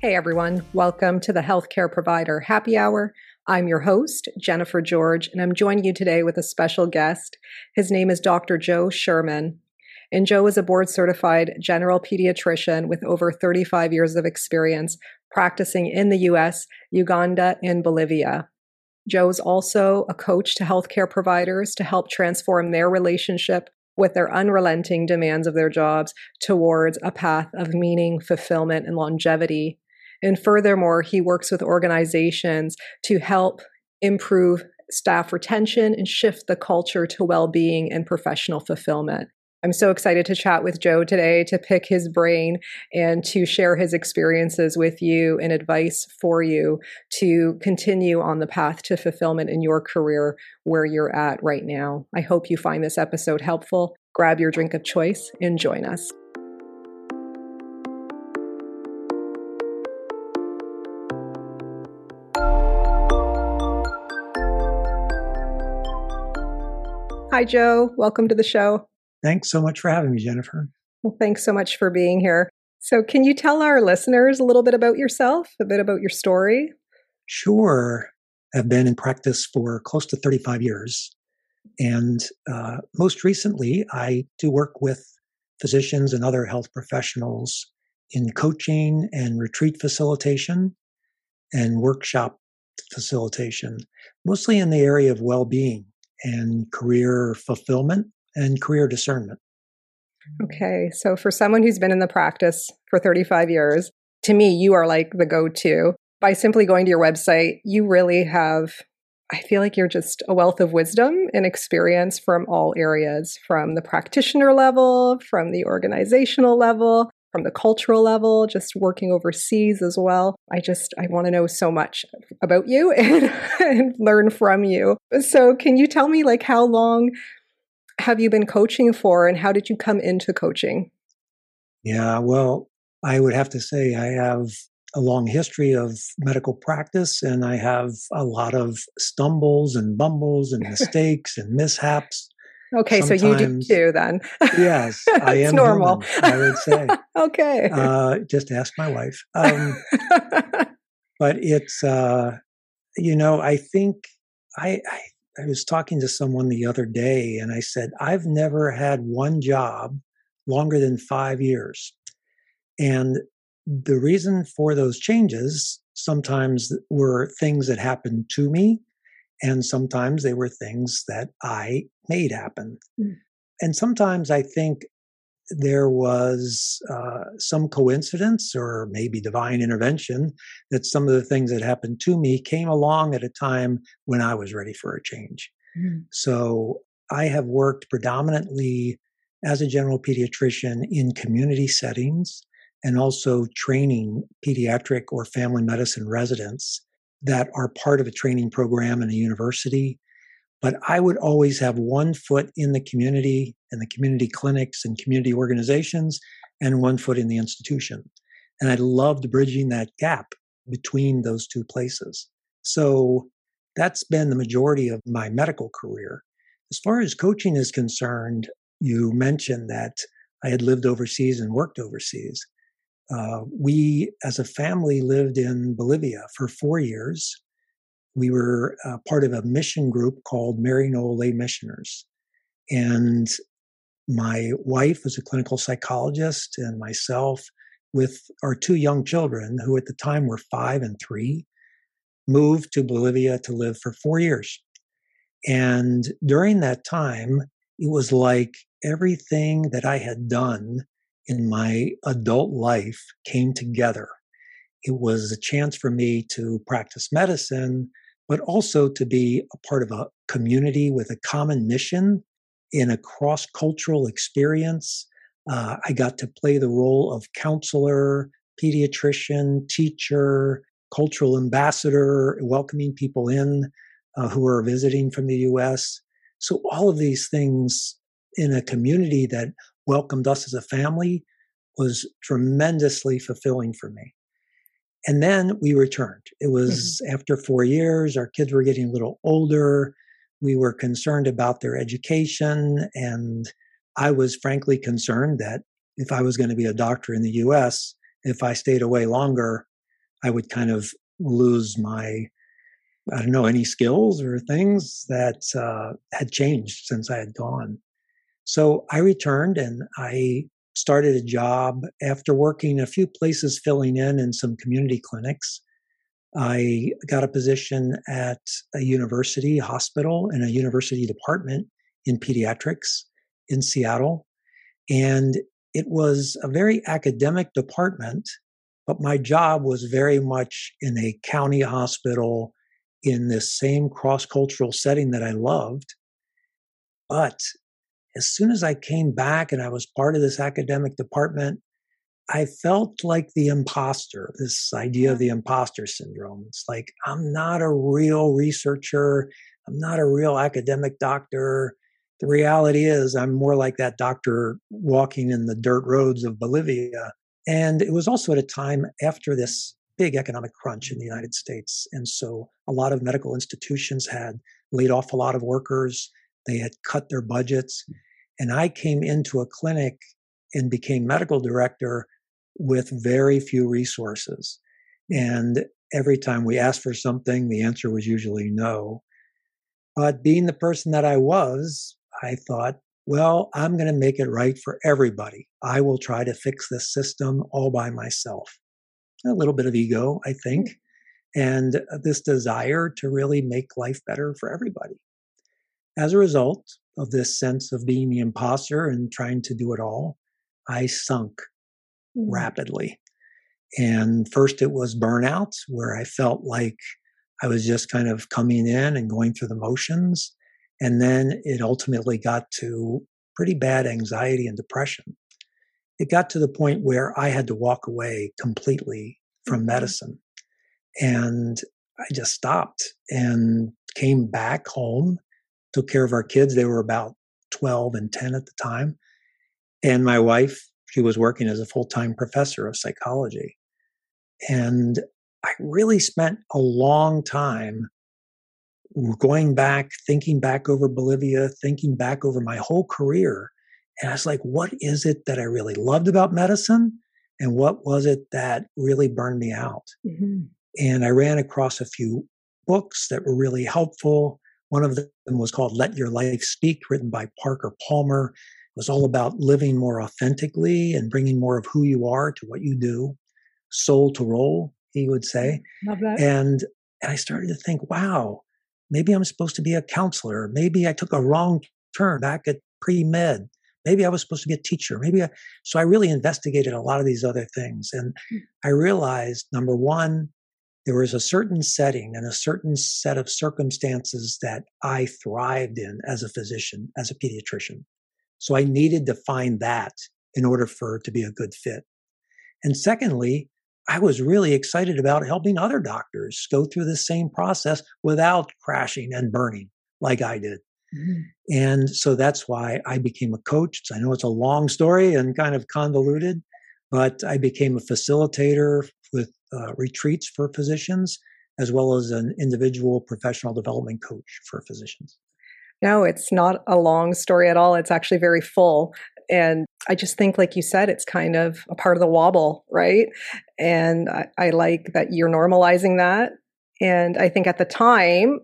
Hey everyone, welcome to the Healthcare Provider Happy Hour. I'm your host, Jennifer George, and I'm joining you today with a special guest. His name is Dr. Joe Sherman. And Joe is a board certified general pediatrician with over 35 years of experience practicing in the US, Uganda, and Bolivia. Joe is also a coach to healthcare providers to help transform their relationship with their unrelenting demands of their jobs towards a path of meaning, fulfillment, and longevity and furthermore, he works with organizations to help improve staff retention and shift the culture to well being and professional fulfillment. I'm so excited to chat with Joe today to pick his brain and to share his experiences with you and advice for you to continue on the path to fulfillment in your career where you're at right now. I hope you find this episode helpful. Grab your drink of choice and join us. Hi, Joe. Welcome to the show. Thanks so much for having me, Jennifer. Well, thanks so much for being here. So, can you tell our listeners a little bit about yourself, a bit about your story? Sure. I've been in practice for close to 35 years. And uh, most recently, I do work with physicians and other health professionals in coaching and retreat facilitation and workshop facilitation, mostly in the area of well being and career fulfillment and career discernment. Mm-hmm. Okay. So, for someone who's been in the practice for 35 years, to me, you are like the go to. By simply going to your website, you really have, I feel like you're just a wealth of wisdom and experience from all areas from the practitioner level, from the organizational level, from the cultural level, just working overseas as well. I just, I want to know so much about you and, and learn from you. So, can you tell me, like, how long have you been coaching for and how did you come into coaching? Yeah, well, I would have to say I have a long history of medical practice and I have a lot of stumbles and bumbles and mistakes and mishaps Okay, Sometimes, so you do too then. yes, I am normal. Human, I would say. okay. Uh, just ask my wife. Um, but it's, uh, you know, I think I, I I was talking to someone the other day, and I said I've never had one job longer than five years, and the reason for those changes sometimes were things that happened to me and sometimes they were things that I made happen. Mm. And sometimes I think there was uh, some coincidence or maybe divine intervention that some of the things that happened to me came along at a time when I was ready for a change. Mm. So I have worked predominantly as a general pediatrician in community settings and also training pediatric or family medicine residents that are part of a training program in a university. But I would always have one foot in the community and the community clinics and community organizations and one foot in the institution. And I loved bridging that gap between those two places. So that's been the majority of my medical career. As far as coaching is concerned, you mentioned that I had lived overseas and worked overseas. Uh, we, as a family, lived in Bolivia for four years. We were uh, part of a mission group called Maryknoll Lay Missioners. And my wife was a clinical psychologist, and myself, with our two young children, who at the time were five and three, moved to Bolivia to live for four years. And during that time, it was like everything that I had done in my adult life came together. It was a chance for me to practice medicine, but also to be a part of a community with a common mission in a cross cultural experience. Uh, I got to play the role of counselor, pediatrician, teacher, cultural ambassador, welcoming people in uh, who are visiting from the US. So, all of these things in a community that welcomed us as a family was tremendously fulfilling for me. And then we returned. It was mm-hmm. after four years, our kids were getting a little older. We were concerned about their education. And I was frankly concerned that if I was going to be a doctor in the US, if I stayed away longer, I would kind of lose my, I don't know, any skills or things that uh, had changed since I had gone. So I returned and I started a job after working a few places filling in in some community clinics. I got a position at a university hospital in a university department in pediatrics in Seattle. And it was a very academic department, but my job was very much in a county hospital in this same cross cultural setting that I loved. But as soon as I came back and I was part of this academic department, I felt like the imposter, this idea of the imposter syndrome. It's like, I'm not a real researcher. I'm not a real academic doctor. The reality is, I'm more like that doctor walking in the dirt roads of Bolivia. And it was also at a time after this big economic crunch in the United States. And so a lot of medical institutions had laid off a lot of workers, they had cut their budgets. And I came into a clinic and became medical director with very few resources. And every time we asked for something, the answer was usually no. But being the person that I was, I thought, well, I'm going to make it right for everybody. I will try to fix this system all by myself. A little bit of ego, I think, hmm. and this desire to really make life better for everybody. As a result, of this sense of being the imposter and trying to do it all, I sunk mm-hmm. rapidly. And first it was burnout, where I felt like I was just kind of coming in and going through the motions. And then it ultimately got to pretty bad anxiety and depression. It got to the point where I had to walk away completely from mm-hmm. medicine. And I just stopped and came back home took care of our kids. They were about 12 and 10 at the time. And my wife, she was working as a full time professor of psychology. And I really spent a long time going back, thinking back over Bolivia, thinking back over my whole career. And I was like, what is it that I really loved about medicine? And what was it that really burned me out? Mm-hmm. And I ran across a few books that were really helpful. One of them was called Let Your Life Speak, written by Parker Palmer. It was all about living more authentically and bringing more of who you are to what you do, soul to role, he would say. Love that. And, and I started to think, wow, maybe I'm supposed to be a counselor. Maybe I took a wrong turn back at pre med. Maybe I was supposed to be a teacher. Maybe I, so I really investigated a lot of these other things. And hmm. I realized number one, there was a certain setting and a certain set of circumstances that I thrived in as a physician, as a pediatrician. So I needed to find that in order for it to be a good fit. And secondly, I was really excited about helping other doctors go through the same process without crashing and burning like I did. Mm-hmm. And so that's why I became a coach. I know it's a long story and kind of convoluted, but I became a facilitator with uh, retreats for physicians as well as an individual professional development coach for physicians. No, it's not a long story at all. It's actually very full. And I just think, like you said, it's kind of a part of the wobble, right? And I, I like that you're normalizing that. And I think at the time,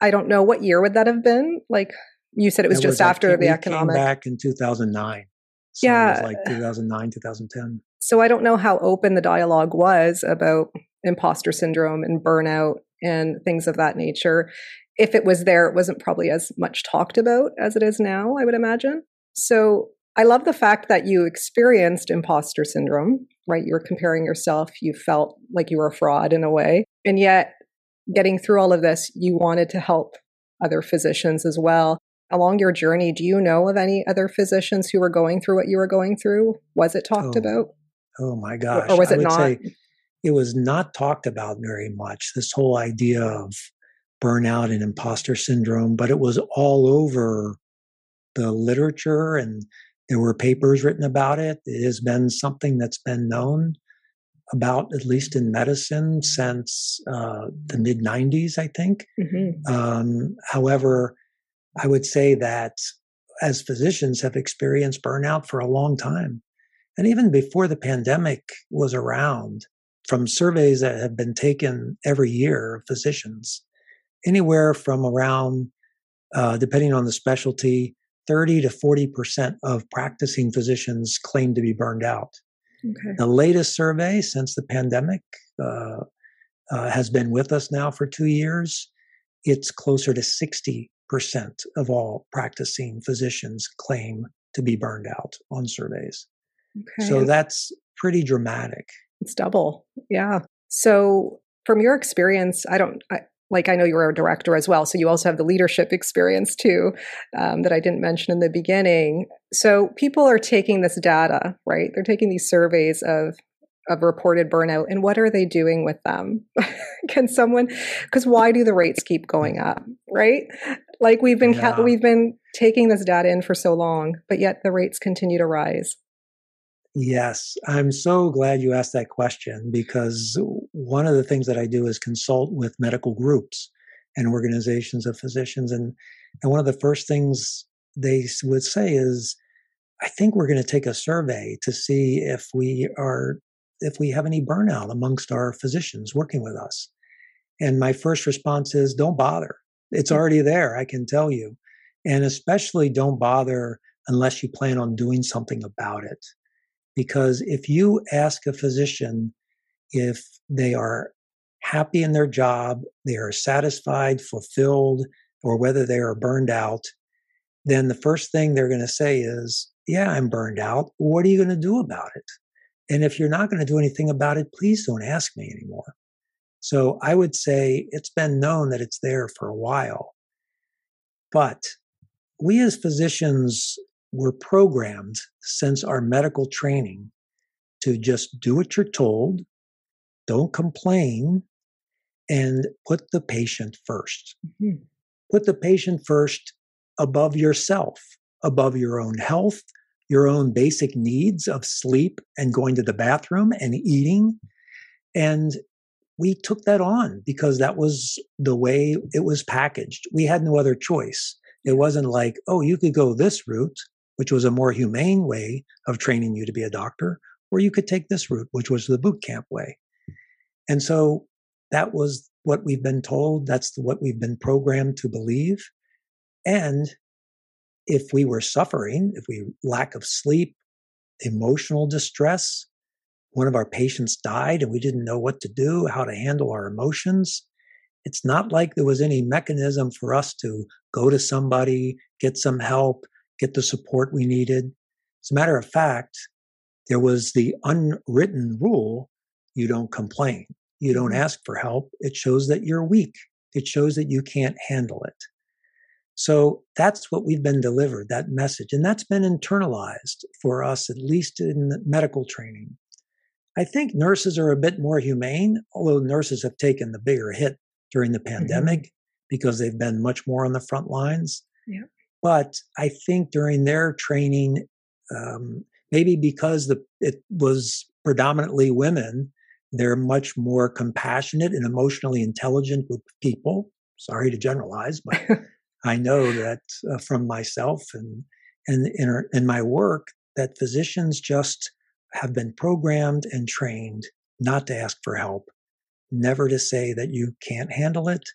I don't know what year would that have been. Like you said, it was, just after the economic. back in 2009. So yeah, like 2009, 2010. So I don't know how open the dialogue was about imposter syndrome and burnout and things of that nature. If it was there, it wasn't probably as much talked about as it is now, I would imagine. So I love the fact that you experienced imposter syndrome, right? You were comparing yourself, you felt like you were a fraud in a way. And yet, getting through all of this, you wanted to help other physicians as well. Along your journey, do you know of any other physicians who were going through what you were going through? Was it talked oh, about? Oh my gosh. Or was it not? it was not talked about very much, this whole idea of burnout and imposter syndrome, but it was all over the literature and there were papers written about it. It has been something that's been known about, at least in medicine, since uh, the mid 90s, I think. Mm-hmm. Um, however, I would say that as physicians have experienced burnout for a long time. And even before the pandemic was around, from surveys that have been taken every year of physicians, anywhere from around, uh, depending on the specialty, 30 to 40% of practicing physicians claim to be burned out. Okay. The latest survey since the pandemic uh, uh, has been with us now for two years. It's closer to 60% of all practicing physicians claim to be burned out on surveys. Okay. So that's pretty dramatic. It's double. Yeah. So from your experience, I don't, I, like I know you're a director as well, so you also have the leadership experience too um, that I didn't mention in the beginning. So people are taking this data, right? They're taking these surveys of of reported burnout, and what are they doing with them? Can someone? Because why do the rates keep going up, right? Like we've been yeah. we've been taking this data in for so long, but yet the rates continue to rise. Yes, I'm so glad you asked that question because one of the things that I do is consult with medical groups and organizations of physicians. And, and one of the first things they would say is, I think we're going to take a survey to see if we are if we have any burnout amongst our physicians working with us. And my first response is don't bother. It's mm. already there, I can tell you. And especially don't bother unless you plan on doing something about it. Because if you ask a physician if they are happy in their job, they are satisfied, fulfilled, or whether they are burned out, then the first thing they're going to say is, Yeah, I'm burned out. What are you going to do about it? And if you're not going to do anything about it, please don't ask me anymore. So I would say it's been known that it's there for a while. But we as physicians we're programmed since our medical training to just do what you're told, don't complain, and put the patient 1st mm-hmm. Put the patient first above yourself, above your own health, your own basic needs of sleep and going to the bathroom and eating. And we took that on because that was the way it was packaged. We had no other choice. It wasn't like, oh, you could go this route which was a more humane way of training you to be a doctor, or you could take this route, which was the boot camp way. And so that was what we've been told. That's what we've been programmed to believe. And if we were suffering, if we lack of sleep, emotional distress, one of our patients died and we didn't know what to do, how to handle our emotions. It's not like there was any mechanism for us to go to somebody, get some help, get the support we needed. As a matter of fact, there was the unwritten rule you don't complain, you don't mm-hmm. ask for help. It shows that you're weak, it shows that you can't handle it. So that's what we've been delivered, that message. And that's been internalized for us, at least in medical training. I think nurses are a bit more humane, although nurses have taken the bigger hit during the mm-hmm. pandemic mm-hmm. because they've been much more on the front lines. Yeah. But I think during their training, um, maybe because the it was predominantly women, they're much more compassionate and emotionally intelligent with people. Sorry to generalize, but I know that uh, from myself and and in, our, in my work that physicians just have been programmed and trained not to ask for help, never to say that you can't handle it,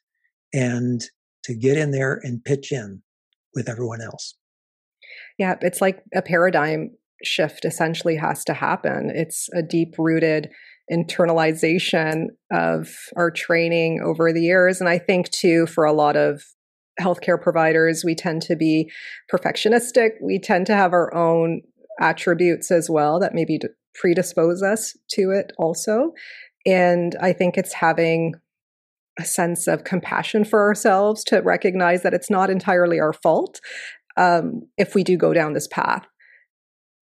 and to get in there and pitch in with everyone else. Yeah, it's like a paradigm shift essentially has to happen. It's a deep rooted internalization of our training over the years. And I think, too, for a lot of healthcare providers, we tend to be perfectionistic. We tend to have our own attributes as well that maybe predispose us to it also. And I think it's having a sense of compassion for ourselves to recognize that it's not entirely our fault um, if we do go down this path.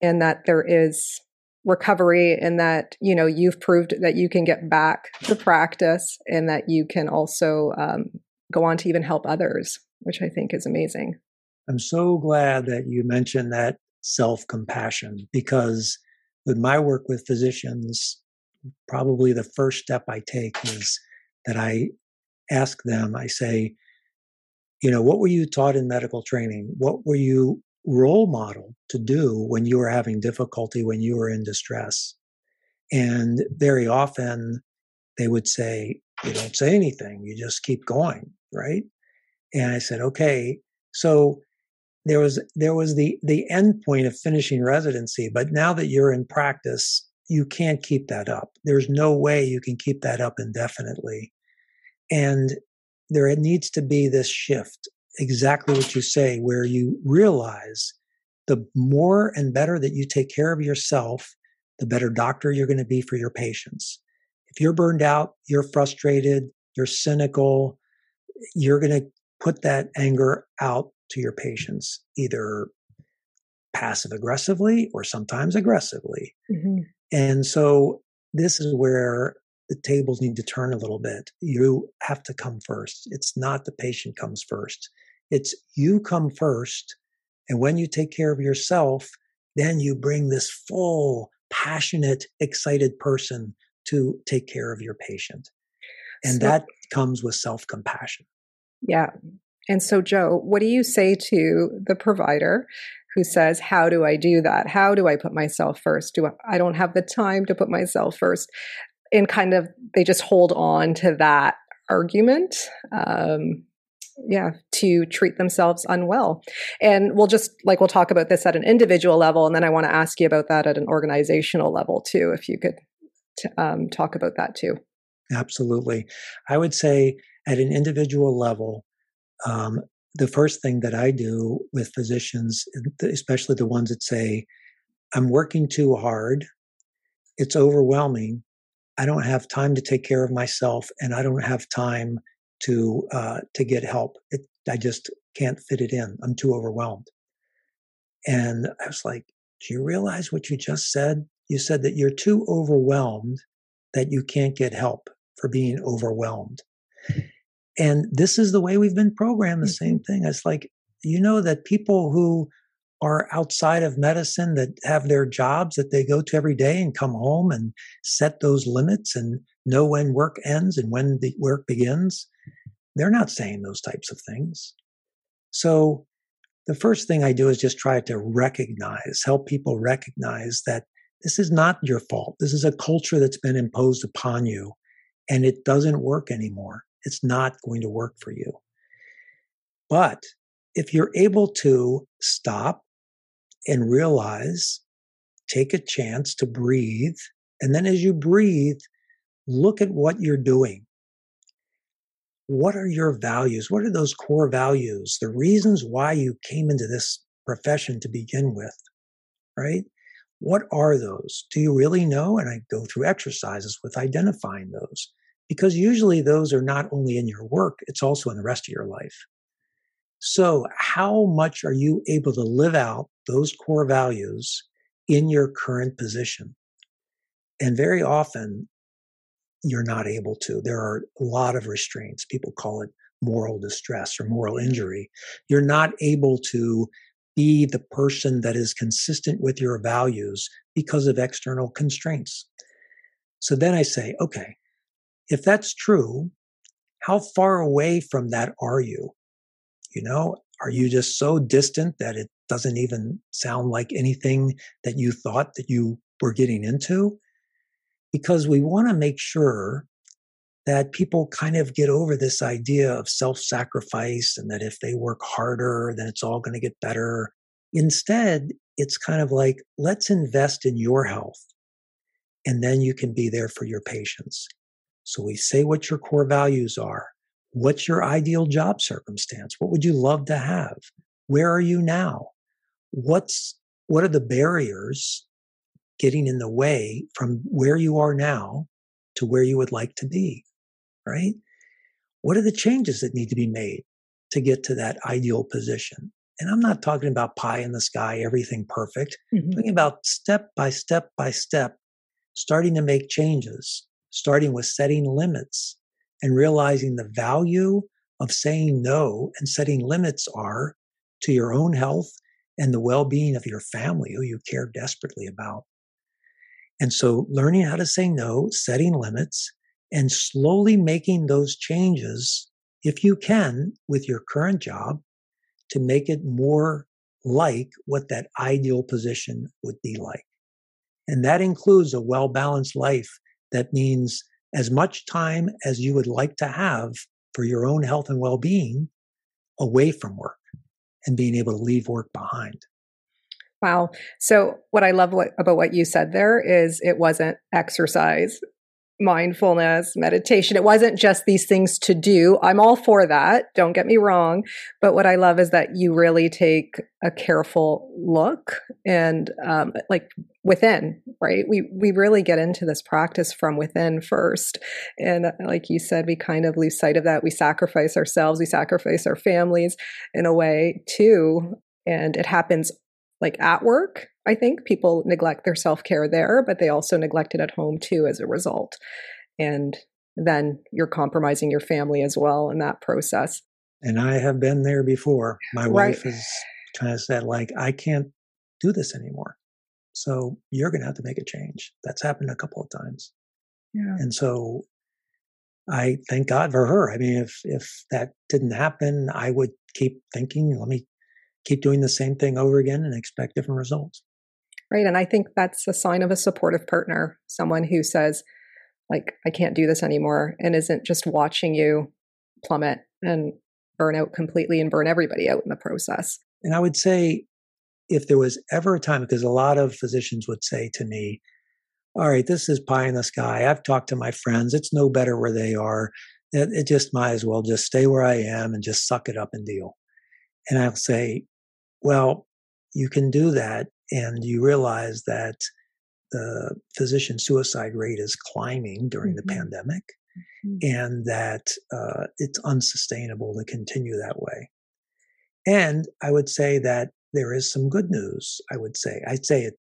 And that there is recovery and that you know you've proved that you can get back to practice and that you can also um, go on to even help others which i think is amazing. I'm so glad that you mentioned that self-compassion because with my work with physicians probably the first step i take is that i ask them i say you know what were you taught in medical training what were you role model to do when you were having difficulty, when you were in distress. And very often they would say, You don't say anything, you just keep going, right? And I said, Okay. So there was there was the the end point of finishing residency, but now that you're in practice, you can't keep that up. There's no way you can keep that up indefinitely. And there needs to be this shift exactly what you say, where you realize the more and better that you take care of yourself, the better doctor you're going to be for your patients. If you're burned out, you're frustrated, you're cynical, you're going to put that anger out to your patients, either passive aggressively or sometimes aggressively. Mm-hmm. And so this is where the tables need to turn a little bit. You have to come first. It's not the patient comes first. It's you come first. And when you take care of yourself, then you bring this full, passionate, excited person to take care of your patient. And so, that comes with self compassion. Yeah. And so, Joe, what do you say to the provider who says, How do I do that? How do I put myself first? Do I, I don't have the time to put myself first? And kind of they just hold on to that argument um, yeah to treat themselves unwell. And we'll just like we'll talk about this at an individual level and then i want to ask you about that at an organizational level too if you could t- um, talk about that too. Absolutely. I would say at an individual level um, the first thing that i do with physicians especially the ones that say i'm working too hard it's overwhelming I don't have time to take care of myself, and I don't have time to uh, to get help. It, I just can't fit it in. I'm too overwhelmed. And I was like, "Do you realize what you just said? You said that you're too overwhelmed that you can't get help for being overwhelmed." And this is the way we've been programmed. The mm-hmm. same thing. It's like you know that people who are outside of medicine that have their jobs that they go to every day and come home and set those limits and know when work ends and when the work begins. They're not saying those types of things. So the first thing I do is just try to recognize, help people recognize that this is not your fault. This is a culture that's been imposed upon you and it doesn't work anymore. It's not going to work for you. But if you're able to stop and realize, take a chance to breathe. And then as you breathe, look at what you're doing. What are your values? What are those core values? The reasons why you came into this profession to begin with, right? What are those? Do you really know? And I go through exercises with identifying those because usually those are not only in your work, it's also in the rest of your life. So, how much are you able to live out those core values in your current position? And very often, you're not able to. There are a lot of restraints. People call it moral distress or moral injury. You're not able to be the person that is consistent with your values because of external constraints. So then I say, okay, if that's true, how far away from that are you? You know, are you just so distant that it doesn't even sound like anything that you thought that you were getting into? Because we want to make sure that people kind of get over this idea of self sacrifice and that if they work harder, then it's all going to get better. Instead, it's kind of like, let's invest in your health and then you can be there for your patients. So we say what your core values are. What's your ideal job circumstance? What would you love to have? Where are you now? What's what are the barriers getting in the way from where you are now to where you would like to be? Right? What are the changes that need to be made to get to that ideal position? And I'm not talking about pie in the sky, everything perfect. Mm-hmm. I'm talking about step by step by step, starting to make changes, starting with setting limits, and realizing the value of saying no and setting limits are to your own health and the well being of your family who you care desperately about. And so, learning how to say no, setting limits, and slowly making those changes, if you can, with your current job to make it more like what that ideal position would be like. And that includes a well balanced life that means as much time as you would like to have for your own health and well being away from work and being able to leave work behind. Wow. So, what I love what, about what you said there is it wasn't exercise mindfulness, meditation. It wasn't just these things to do. I'm all for that. Don't get me wrong. But what I love is that you really take a careful look and um, like within, right? We we really get into this practice from within first. And uh, like you said, we kind of lose sight of that. We sacrifice ourselves, we sacrifice our families in a way too. And it happens like at work I think people neglect their self care there, but they also neglect it at home too as a result. And then you're compromising your family as well in that process. And I have been there before. My right. wife has kind of said, like, I can't do this anymore. So you're going to have to make a change. That's happened a couple of times. Yeah. And so I thank God for her. I mean, if if that didn't happen, I would keep thinking, let me keep doing the same thing over again and expect different results. Right. And I think that's a sign of a supportive partner, someone who says, like, I can't do this anymore and isn't just watching you plummet and burn out completely and burn everybody out in the process. And I would say, if there was ever a time, because a lot of physicians would say to me, all right, this is pie in the sky. I've talked to my friends. It's no better where they are. It, it just might as well just stay where I am and just suck it up and deal. And I'll say, well, you can do that and you realize that the physician suicide rate is climbing during mm-hmm. the pandemic mm-hmm. and that uh, it's unsustainable to continue that way. And I would say that there is some good news. I would say, I'd say it,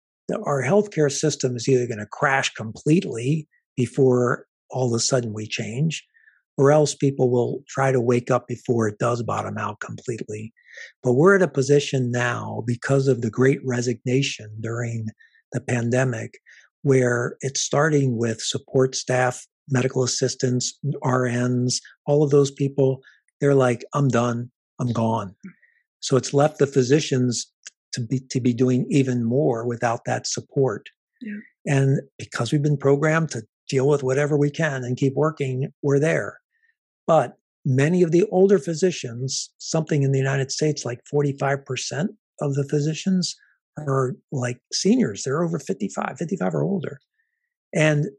our healthcare system is either going to crash completely before all of a sudden we change, or else people will try to wake up before it does bottom out completely. But we're at a position now because of the great resignation during the pandemic where it's starting with support staff, medical assistants, RNs, all of those people. They're like, I'm done, I'm gone. Hmm. So it's left the physicians to be to be doing even more without that support. Yeah. And because we've been programmed to deal with whatever we can and keep working, we're there. But many of the older physicians, something in the United States like 45% of the physicians are like seniors. They're over 55, 55 or older. And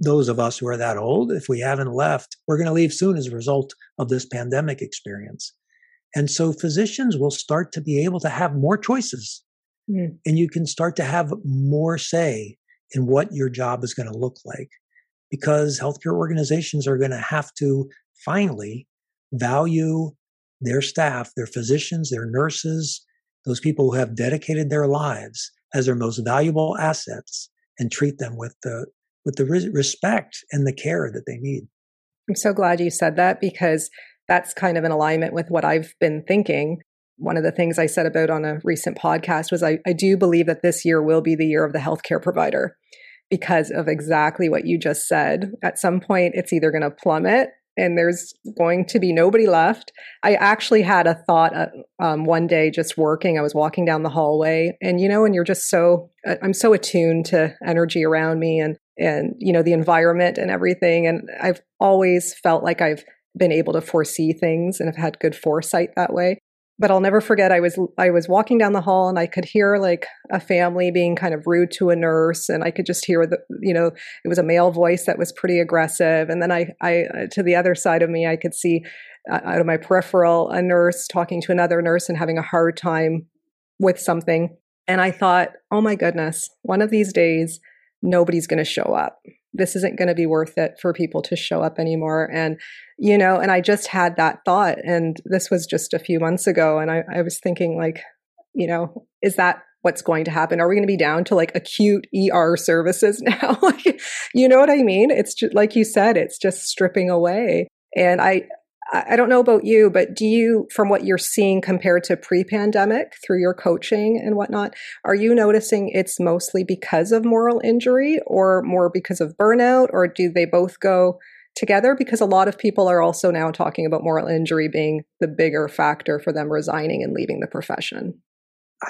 those of us who are that old, if we haven't left, we're going to leave soon as a result of this pandemic experience. And so physicians will start to be able to have more choices. Mm. And you can start to have more say in what your job is going to look like because healthcare organizations are going to have to finally value their staff, their physicians, their nurses, those people who have dedicated their lives as their most valuable assets and treat them with the with the respect and the care that they need. I'm so glad you said that because that's kind of in alignment with what I've been thinking. One of the things I said about on a recent podcast was I, I do believe that this year will be the year of the healthcare provider because of exactly what you just said. At some point, it's either going to plummet and there's going to be nobody left. I actually had a thought uh, um, one day just working. I was walking down the hallway, and you know, and you're just so uh, I'm so attuned to energy around me and and you know the environment and everything. And I've always felt like I've been able to foresee things and have had good foresight that way but I'll never forget I was I was walking down the hall and I could hear like a family being kind of rude to a nurse and I could just hear the you know it was a male voice that was pretty aggressive. And then I I uh, to the other side of me I could see uh, out of my peripheral a nurse talking to another nurse and having a hard time with something. And I thought oh my goodness one of these days nobody's going to show up this isn't going to be worth it for people to show up anymore. And, you know, and I just had that thought. And this was just a few months ago. And I, I was thinking, like, you know, is that what's going to happen? Are we going to be down to like acute ER services now? you know what I mean? It's just like you said, it's just stripping away. And I, I don't know about you, but do you, from what you're seeing compared to pre pandemic through your coaching and whatnot, are you noticing it's mostly because of moral injury or more because of burnout, or do they both go together? Because a lot of people are also now talking about moral injury being the bigger factor for them resigning and leaving the profession.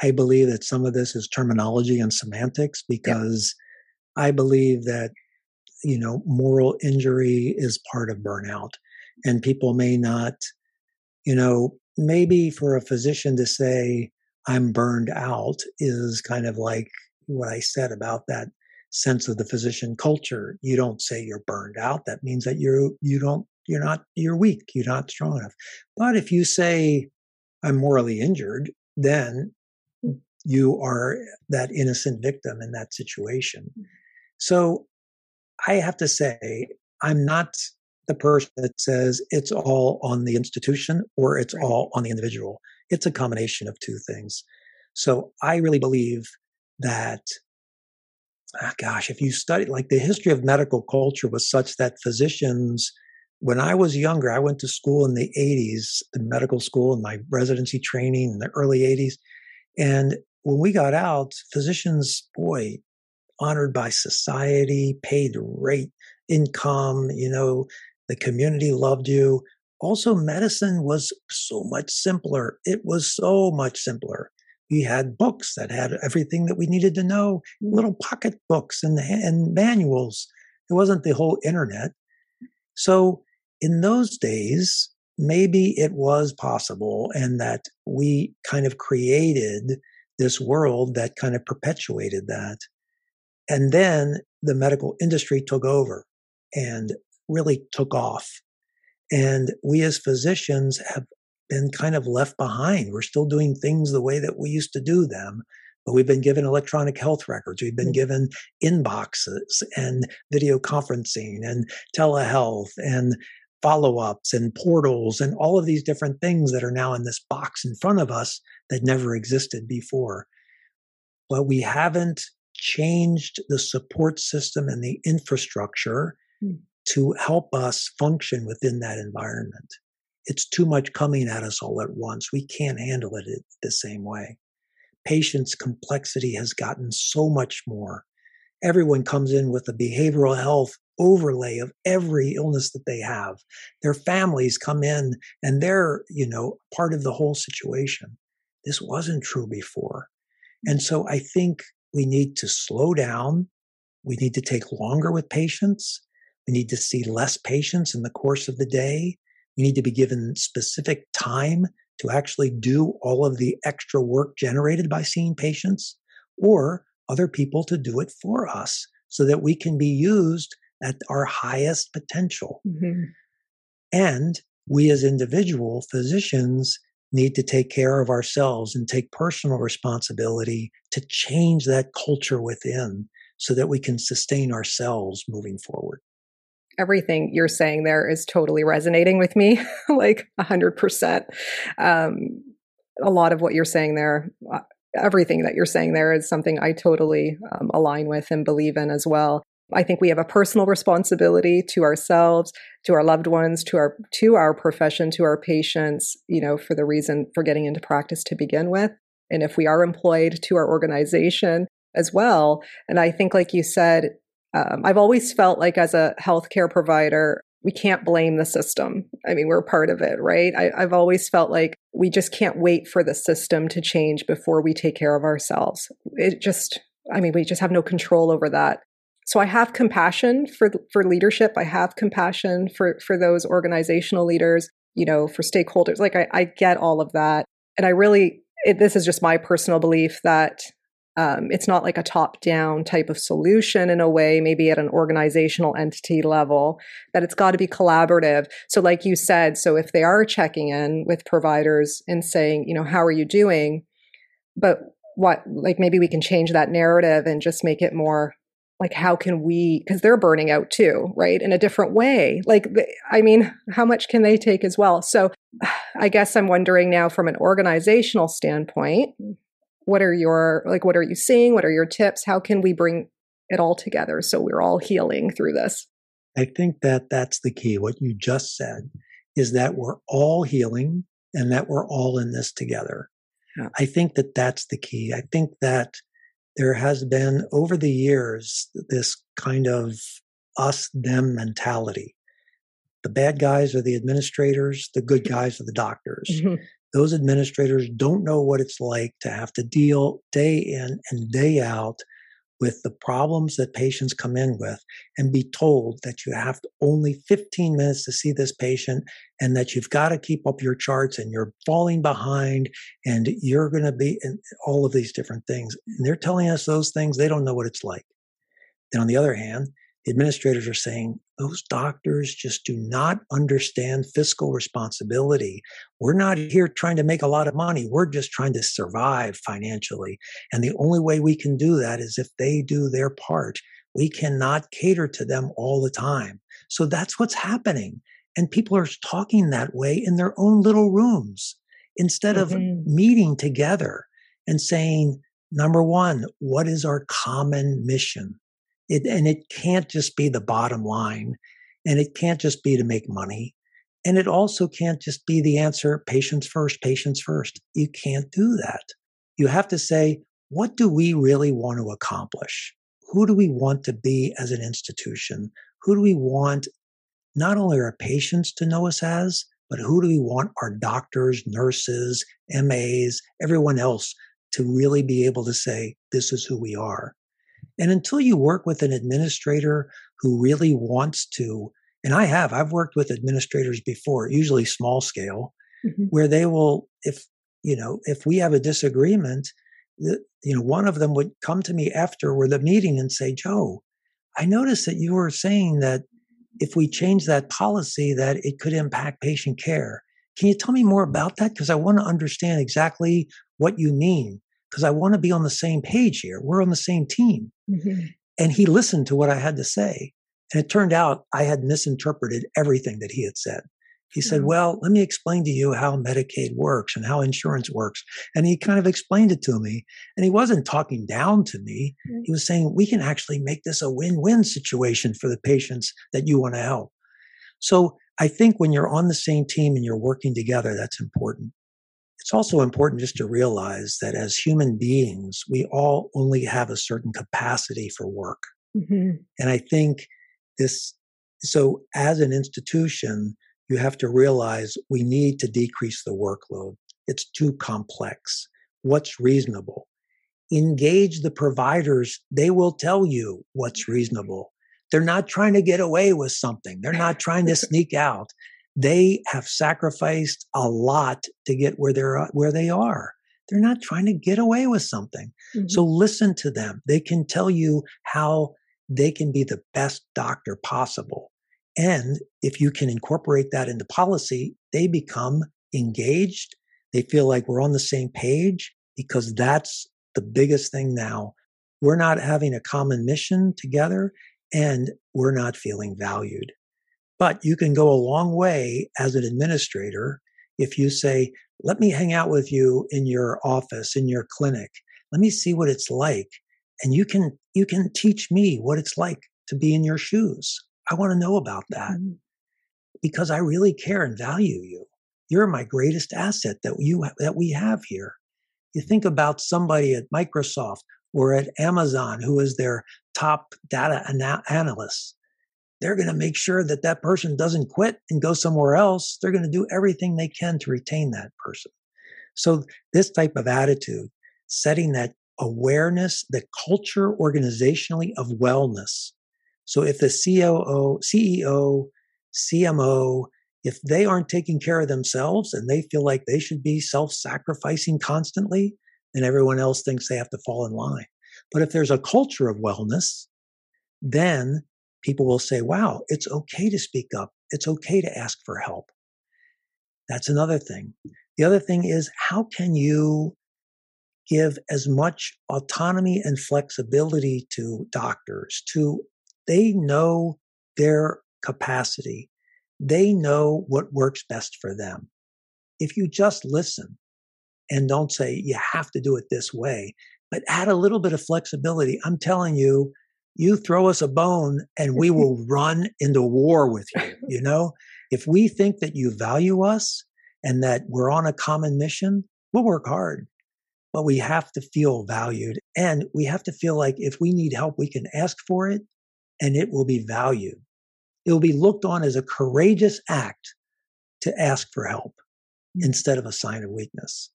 I believe that some of this is terminology and semantics because yep. I believe that, you know, moral injury is part of burnout and people may not, you know, maybe for a physician to say, I'm burned out is kind of like what I said about that sense of the physician culture. You don't say you're burned out. That means that you're, you don't, you're not, you're weak. You're not strong enough. But if you say, I'm morally injured, then you are that innocent victim in that situation. So I have to say, I'm not the person that says it's all on the institution or it's right. all on the individual. It's a combination of two things. So I really believe that, ah, gosh, if you study, like the history of medical culture was such that physicians, when I was younger, I went to school in the 80s, the medical school and my residency training in the early 80s. And when we got out, physicians, boy, honored by society, paid rate, income, you know, the community loved you. Also, medicine was so much simpler. It was so much simpler. We had books that had everything that we needed to know, little pocket books and, and manuals. It wasn't the whole internet. So, in those days, maybe it was possible, and that we kind of created this world that kind of perpetuated that. And then the medical industry took over and really took off. And we as physicians have been kind of left behind. We're still doing things the way that we used to do them, but we've been given electronic health records. We've been mm. given inboxes and video conferencing and telehealth and follow ups and portals and all of these different things that are now in this box in front of us that never existed before. But we haven't changed the support system and the infrastructure mm to help us function within that environment. It's too much coming at us all at once. We can't handle it the same way. Patients' complexity has gotten so much more. Everyone comes in with a behavioral health overlay of every illness that they have. Their families come in and they're, you know, part of the whole situation. This wasn't true before. And so I think we need to slow down. We need to take longer with patients. We need to see less patients in the course of the day. We need to be given specific time to actually do all of the extra work generated by seeing patients or other people to do it for us so that we can be used at our highest potential. Mm-hmm. And we as individual physicians need to take care of ourselves and take personal responsibility to change that culture within so that we can sustain ourselves moving forward everything you're saying there is totally resonating with me, like a hundred percent. Um, a lot of what you're saying there, uh, everything that you're saying there is something I totally um, align with and believe in as well. I think we have a personal responsibility to ourselves, to our loved ones, to our to our profession, to our patients, you know, for the reason for getting into practice to begin with. And if we are employed to our organization as well. And I think like you said, um, I've always felt like as a healthcare provider, we can't blame the system. I mean, we're part of it, right? I, I've always felt like we just can't wait for the system to change before we take care of ourselves. It just, I mean, we just have no control over that. So I have compassion for for leadership. I have compassion for for those organizational leaders, you know, for stakeholders. Like I, I get all of that, and I really, it, this is just my personal belief that um, it's not like a top down type of solution in a way, maybe at an organizational entity level, that it's got to be collaborative. So, like you said, so if they are checking in with providers and saying, you know, how are you doing? But what, like maybe we can change that narrative and just make it more like, how can we, because they're burning out too, right? In a different way. Like, I mean, how much can they take as well? So, I guess I'm wondering now from an organizational standpoint, what are your like what are you seeing? What are your tips? How can we bring it all together so we're all healing through this? I think that that's the key. What you just said is that we're all healing and that we're all in this together. Yeah. i think that that's the key. I think that there has been over the years this kind of us them mentality. The bad guys are the administrators the good guys are the doctors. Mm-hmm those administrators don't know what it's like to have to deal day in and day out with the problems that patients come in with and be told that you have only 15 minutes to see this patient and that you've got to keep up your charts and you're falling behind and you're going to be in all of these different things. And they're telling us those things. They don't know what it's like. Then on the other hand, the administrators are saying those doctors just do not understand fiscal responsibility. We're not here trying to make a lot of money. We're just trying to survive financially. And the only way we can do that is if they do their part. We cannot cater to them all the time. So that's what's happening. And people are talking that way in their own little rooms instead mm-hmm. of meeting together and saying, number one, what is our common mission? It, and it can't just be the bottom line and it can't just be to make money. And it also can't just be the answer patients first, patients first. You can't do that. You have to say, what do we really want to accomplish? Who do we want to be as an institution? Who do we want not only our patients to know us as, but who do we want our doctors, nurses, MAs, everyone else to really be able to say, this is who we are? And until you work with an administrator who really wants to, and I have, I've worked with administrators before, usually small scale, mm-hmm. where they will, if, you know, if we have a disagreement, the, you know, one of them would come to me after the meeting and say, Joe, I noticed that you were saying that if we change that policy, that it could impact patient care. Can you tell me more about that? Because I want to understand exactly what you mean because I want to be on the same page here. We're on the same team. Mm-hmm. And he listened to what I had to say. And it turned out I had misinterpreted everything that he had said. He said, mm-hmm. Well, let me explain to you how Medicaid works and how insurance works. And he kind of explained it to me. And he wasn't talking down to me. Mm-hmm. He was saying, We can actually make this a win win situation for the patients that you want to help. So I think when you're on the same team and you're working together, that's important. It's also important just to realize that as human beings, we all only have a certain capacity for work. Mm-hmm. And I think this, so as an institution, you have to realize we need to decrease the workload. It's too complex. What's reasonable? Engage the providers. They will tell you what's reasonable. They're not trying to get away with something. They're not trying to sneak out they have sacrificed a lot to get where they're uh, where they are. They're not trying to get away with something. Mm-hmm. so listen to them. They can tell you how they can be the best doctor possible. And if you can incorporate that into policy they become engaged. They feel like we're on the same page because that's the biggest thing now. We're not having a common mission together and we're not feeling valued but you can go a long way as an administrator if you say, let me hang out with you in your office, in your clinic. Let me see what it's like. And you can, you can teach me what it's like to be in your shoes? I want to know about that mm-hmm. because I really care and value you. You're my greatest asset that you that we have here. You think about somebody at Microsoft or at Amazon who is their top data ana- analyst. They're going to make sure that that person doesn't quit and go somewhere else. They're going to do everything they can to retain that person. So this type of attitude, setting that awareness, the culture organizationally of wellness. So if the COO, CEO, CMO, if they aren't taking care of themselves and they feel like they should be self-sacrificing constantly, then everyone else thinks they have to fall in line. But if there's a culture of wellness, then people will say, wow, it's okay to speak up. It's okay to ask for help. That's another thing. The other thing is, how can you give as much autonomy and flexibility to doctors to they know their capacity they know what works best for them if you just listen and don't say you have to do it this way but add a little bit of flexibility i'm telling you you throw us a bone and we will run into war with you you know if we think that you value us and that we're on a common mission we'll work hard but we have to feel valued and we have to feel like if we need help, we can ask for it and it will be valued. It will be looked on as a courageous act to ask for help hmm. instead of a sign of weakness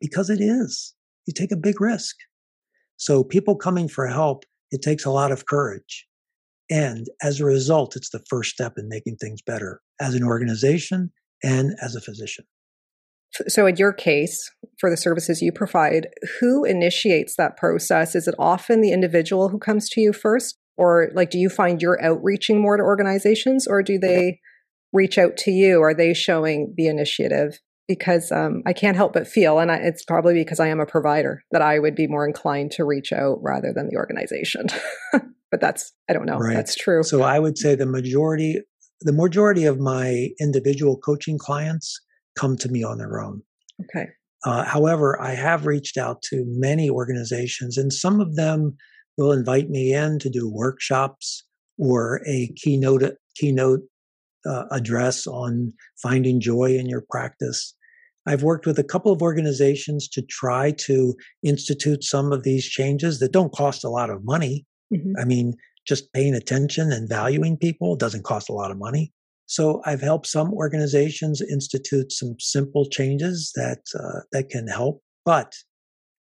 because it is. You take a big risk. So people coming for help, it takes a lot of courage. And as a result, it's the first step in making things better as an organization and as a physician. So, in your case, for the services you provide, who initiates that process? Is it often the individual who comes to you first? Or, like, do you find you're outreaching more to organizations, or do they reach out to you? Are they showing the initiative? Because um, I can't help but feel, and I, it's probably because I am a provider, that I would be more inclined to reach out rather than the organization. but that's, I don't know, right. that's true. So, I would say the majority, the majority of my individual coaching clients come to me on their own. Okay. Uh, however, I have reached out to many organizations, and some of them will invite me in to do workshops or a keynote keynote uh, address on finding joy in your practice. I've worked with a couple of organizations to try to institute some of these changes that don't cost a lot of money. Mm-hmm. I mean, just paying attention and valuing people doesn't cost a lot of money. So I've helped some organizations institute some simple changes that uh, that can help. But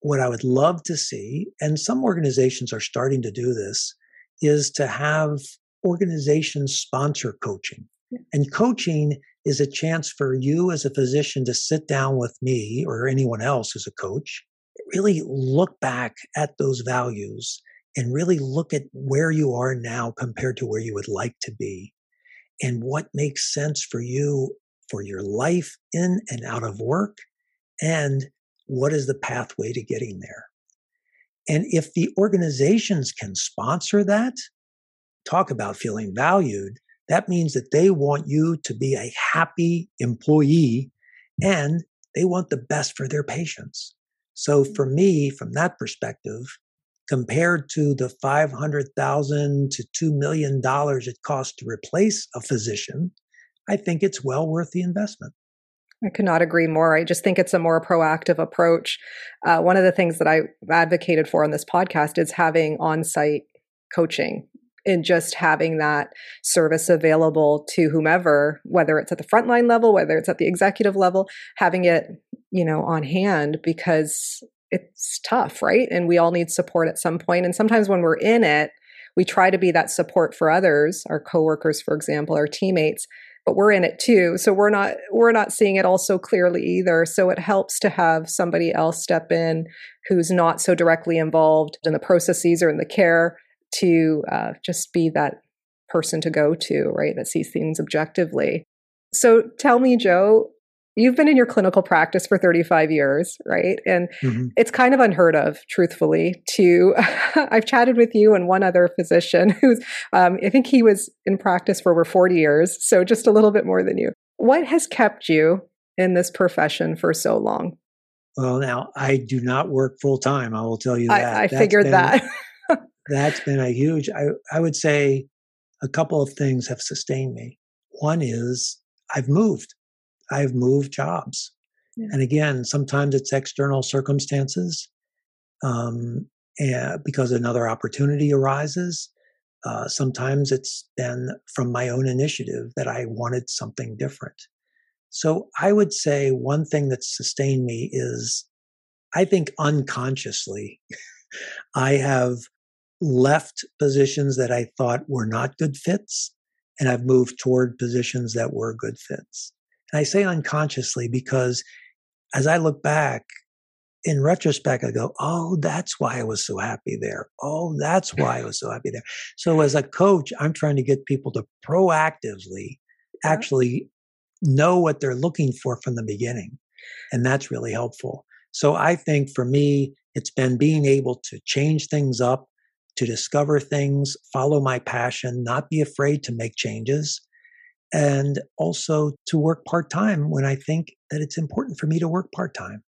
what I would love to see, and some organizations are starting to do this, is to have organizations sponsor coaching. And coaching is a chance for you as a physician to sit down with me or anyone else as a coach, really look back at those values and really look at where you are now compared to where you would like to be. And what makes sense for you for your life in and out of work and what is the pathway to getting there. And if the organizations can sponsor that talk about feeling valued that means that they want you to be a happy employee and they want the best for their patients so for me from that perspective compared to the 500,000 to 2 million dollars it costs to replace a physician, I think it's well worth the investment. I could not agree more. I just think it's a more proactive approach. Uh, one of the things that I advocated for on this podcast is having on site coaching and just having that service available to whomever, whether it's at the frontline level, whether it's at the executive level, having it, you know, on hand because it's tough, right? And we all need support at some point. And sometimes when we're in it, we try to be that support for others, our coworkers, for example, our teammates, but we're in it too. So we're not we're not seeing it all so clearly either. So it helps to have somebody else step in who's not so directly involved in the processes or in the care to uh, just be that person to go to, right? That sees things objectively. So tell me, Joe, you've been in your clinical practice for 35 years, right? And mm-hmm. it's kind of unheard of, truthfully, to I've chatted with you and one other physician who's, um, I think he was in practice for over 40 years, so just a little bit more than you. What has kept you in this profession for so long? Well, now I do not work full time. I will tell you that. I, I figured been, that. that's been a huge, I, I would say a couple of things have sustained me. One is I've moved, I've moved jobs. Yeah. And again, sometimes it's external circumstances um, and because another opportunity arises. Uh, sometimes it's been from my own initiative that I wanted something different. So I would say one thing that's sustained me is I think unconsciously I have left positions that I thought were not good fits and I've moved toward positions that were good fits. And I say unconsciously because as I look back, in retrospect, I go, oh, that's why I was so happy there. Oh, that's why I was so happy there. So as a coach, I'm trying to get people to proactively actually know what they're looking for from the beginning. And that's really helpful. So I think for me, it's been being able to change things up, to discover things, follow my passion, not be afraid to make changes, and also to work part time when I think that it's important for me to work part time.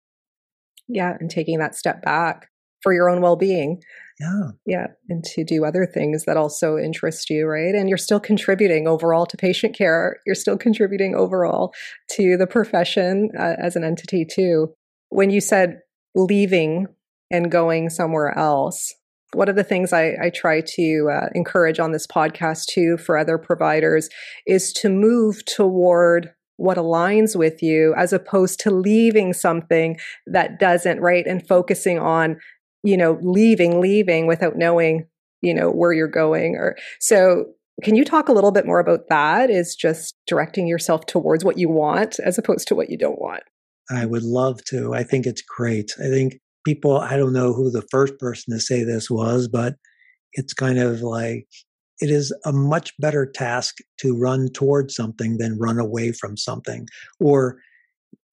Yeah, and taking that step back for your own well-being. Yeah. Yeah, and to do other things that also interest you, right? And you're still contributing overall to patient care. You're still contributing overall to the profession uh, as an entity too. When you said leaving and going somewhere else, one of the things I, I try to uh, encourage on this podcast too for other providers is to move toward what aligns with you as opposed to leaving something that doesn't right and focusing on you know leaving leaving without knowing you know where you're going or so can you talk a little bit more about that is just directing yourself towards what you want as opposed to what you don't want? I would love to. I think it's great. I think people i don't know who the first person to say this was but it's kind of like it is a much better task to run towards something than run away from something. Or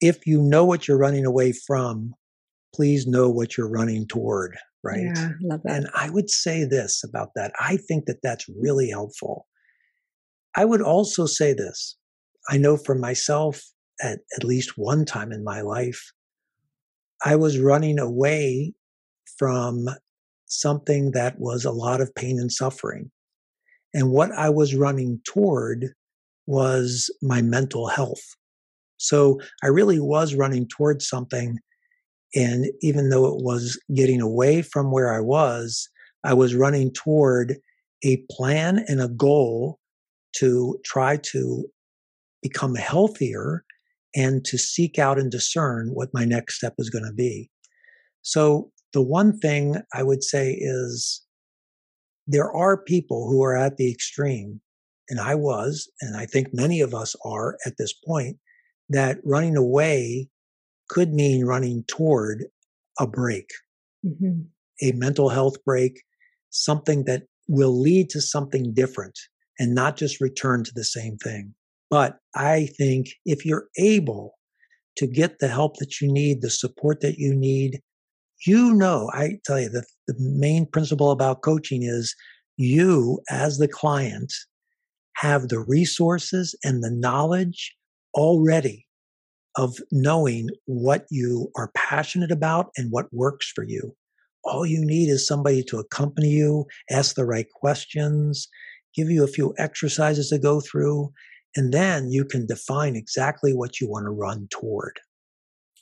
if you know what you're running away from, please know what you're running toward. Right. Yeah, love that. And I would say this about that. I think that that's really helpful. I would also say this. I know for myself, at at least one time in my life, I was running away from something that was a lot of pain and suffering. And what I was running toward was my mental health. So I really was running towards something. And even though it was getting away from where I was, I was running toward a plan and a goal to try to become healthier and to seek out and discern what my next step is going to be. So the one thing I would say is there are people who are at the extreme, and I was, and I think many of us are at this point, that running away could mean running toward a break, mm-hmm. a mental health break, something that will lead to something different and not just return to the same thing. But I think if you're able to get the help that you need, the support that you need, you know, I tell you, the, the main principle about coaching is you, as the client, have the resources and the knowledge already of knowing what you are passionate about and what works for you. All you need is somebody to accompany you, ask the right questions, give you a few exercises to go through, and then you can define exactly what you want to run toward.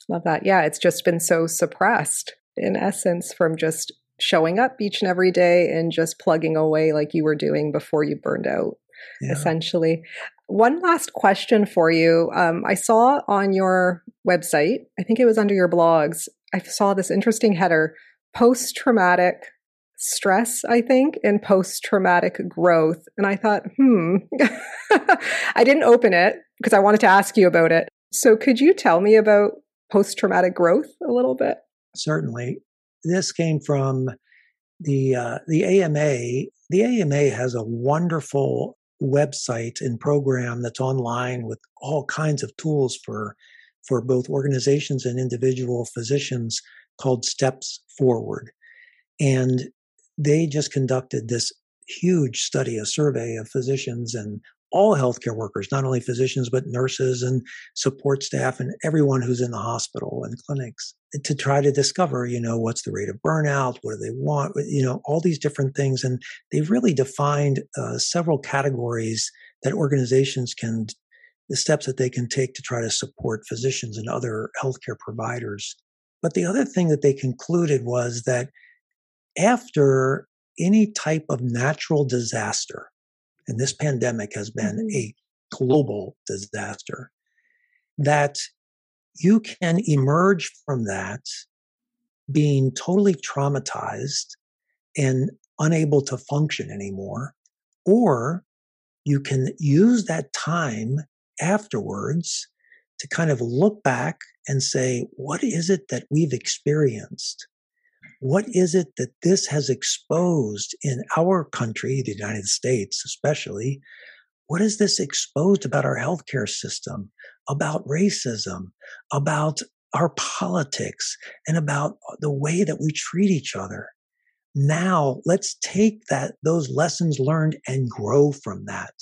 Love that. Yeah, it's just been so suppressed in essence from just showing up each and every day and just plugging away like you were doing before you burned out, yeah. essentially. One last question for you. Um, I saw on your website, I think it was under your blogs, I saw this interesting header post traumatic stress, I think, and post traumatic growth. And I thought, hmm, I didn't open it because I wanted to ask you about it. So could you tell me about post traumatic growth a little bit? Certainly. This came from the uh, the AMA. The AMA has a wonderful website and program that's online with all kinds of tools for for both organizations and individual physicians called Steps Forward. And they just conducted this huge study, a survey of physicians and all healthcare workers, not only physicians, but nurses and support staff and everyone who's in the hospital and clinics to try to discover, you know, what's the rate of burnout? What do they want? You know, all these different things. And they've really defined uh, several categories that organizations can, the steps that they can take to try to support physicians and other healthcare providers. But the other thing that they concluded was that after any type of natural disaster, and this pandemic has been mm-hmm. a global disaster, that you can emerge from that being totally traumatized and unable to function anymore, or you can use that time afterwards to kind of look back and say, what is it that we've experienced? What is it that this has exposed in our country, the United States especially? What is this exposed about our healthcare system, about racism, about our politics, and about uh, the way that we treat each other? Now, let's take that, those lessons learned and grow from that.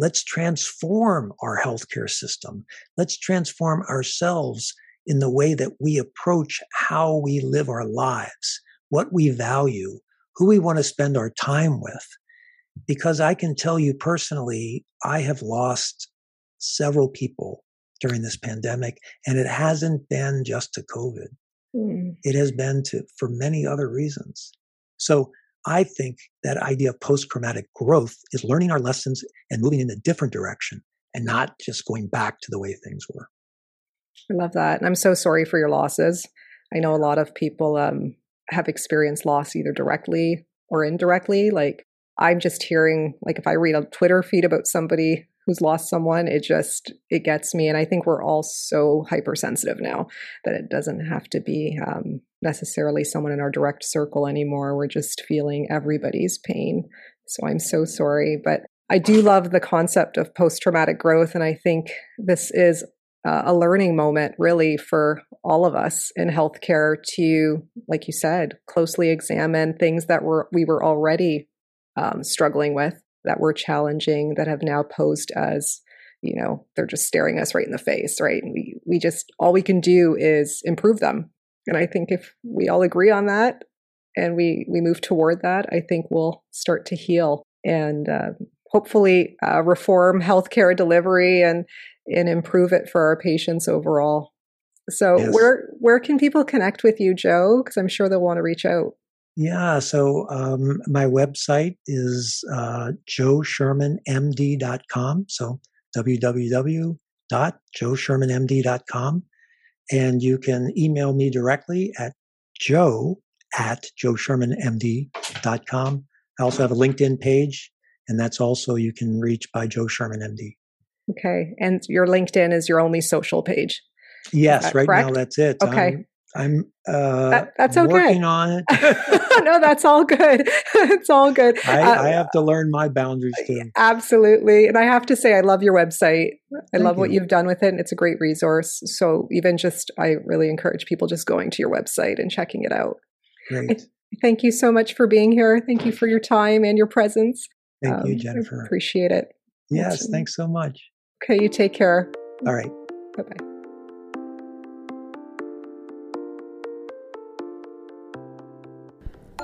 Let's transform our healthcare system. Let's transform ourselves in the way that we approach how we live our lives, what we value, who we want to spend our time with. Because I can tell you personally, I have lost several people during this pandemic, and it hasn't been just to COVID. Mm. It has been to for many other reasons. So I think that idea of post traumatic growth is learning our lessons and moving in a different direction and not just going back to the way things were. I love that. And I'm so sorry for your losses. I know a lot of people um, have experienced loss either directly or indirectly. Like I'm just hearing, like if I read a Twitter feed about somebody who's lost someone, it just it gets me. And I think we're all so hypersensitive now that it doesn't have to be um, necessarily someone in our direct circle anymore. We're just feeling everybody's pain. So I'm so sorry, but I do love the concept of post traumatic growth, and I think this is uh, a learning moment really for all of us in healthcare to like you said closely examine things that were we were already um, struggling with that were challenging that have now posed as you know they're just staring us right in the face right? And we we just all we can do is improve them. And i think if we all agree on that and we we move toward that i think we'll start to heal and uh, hopefully uh, reform healthcare delivery and and improve it for our patients overall. So yes. where where can people connect with you, Joe? Because I'm sure they'll want to reach out. Yeah, so um, my website is uh, joeshermanmd.com. So www.joeshermanmd.com. And you can email me directly at joe at joeshermanmd.com. I also have a LinkedIn page, and that's also you can reach by Joe Sherman MD. Okay. And your LinkedIn is your only social page. Yes, right correct? now that's it. Okay. I'm, I'm uh, that, that's okay. working on it. no, that's all good. it's all good. I, uh, I, have to learn my boundaries too. Absolutely. And I have to say, I love your website. I Thank love you. what you've done with it. And it's a great resource. So even just, I really encourage people just going to your website and checking it out. Great. Thank you so much for being here. Thank you for your time and your presence. Thank um, you, Jennifer. appreciate it. Yes, thanks so much. Okay, you take care. All right. Bye bye.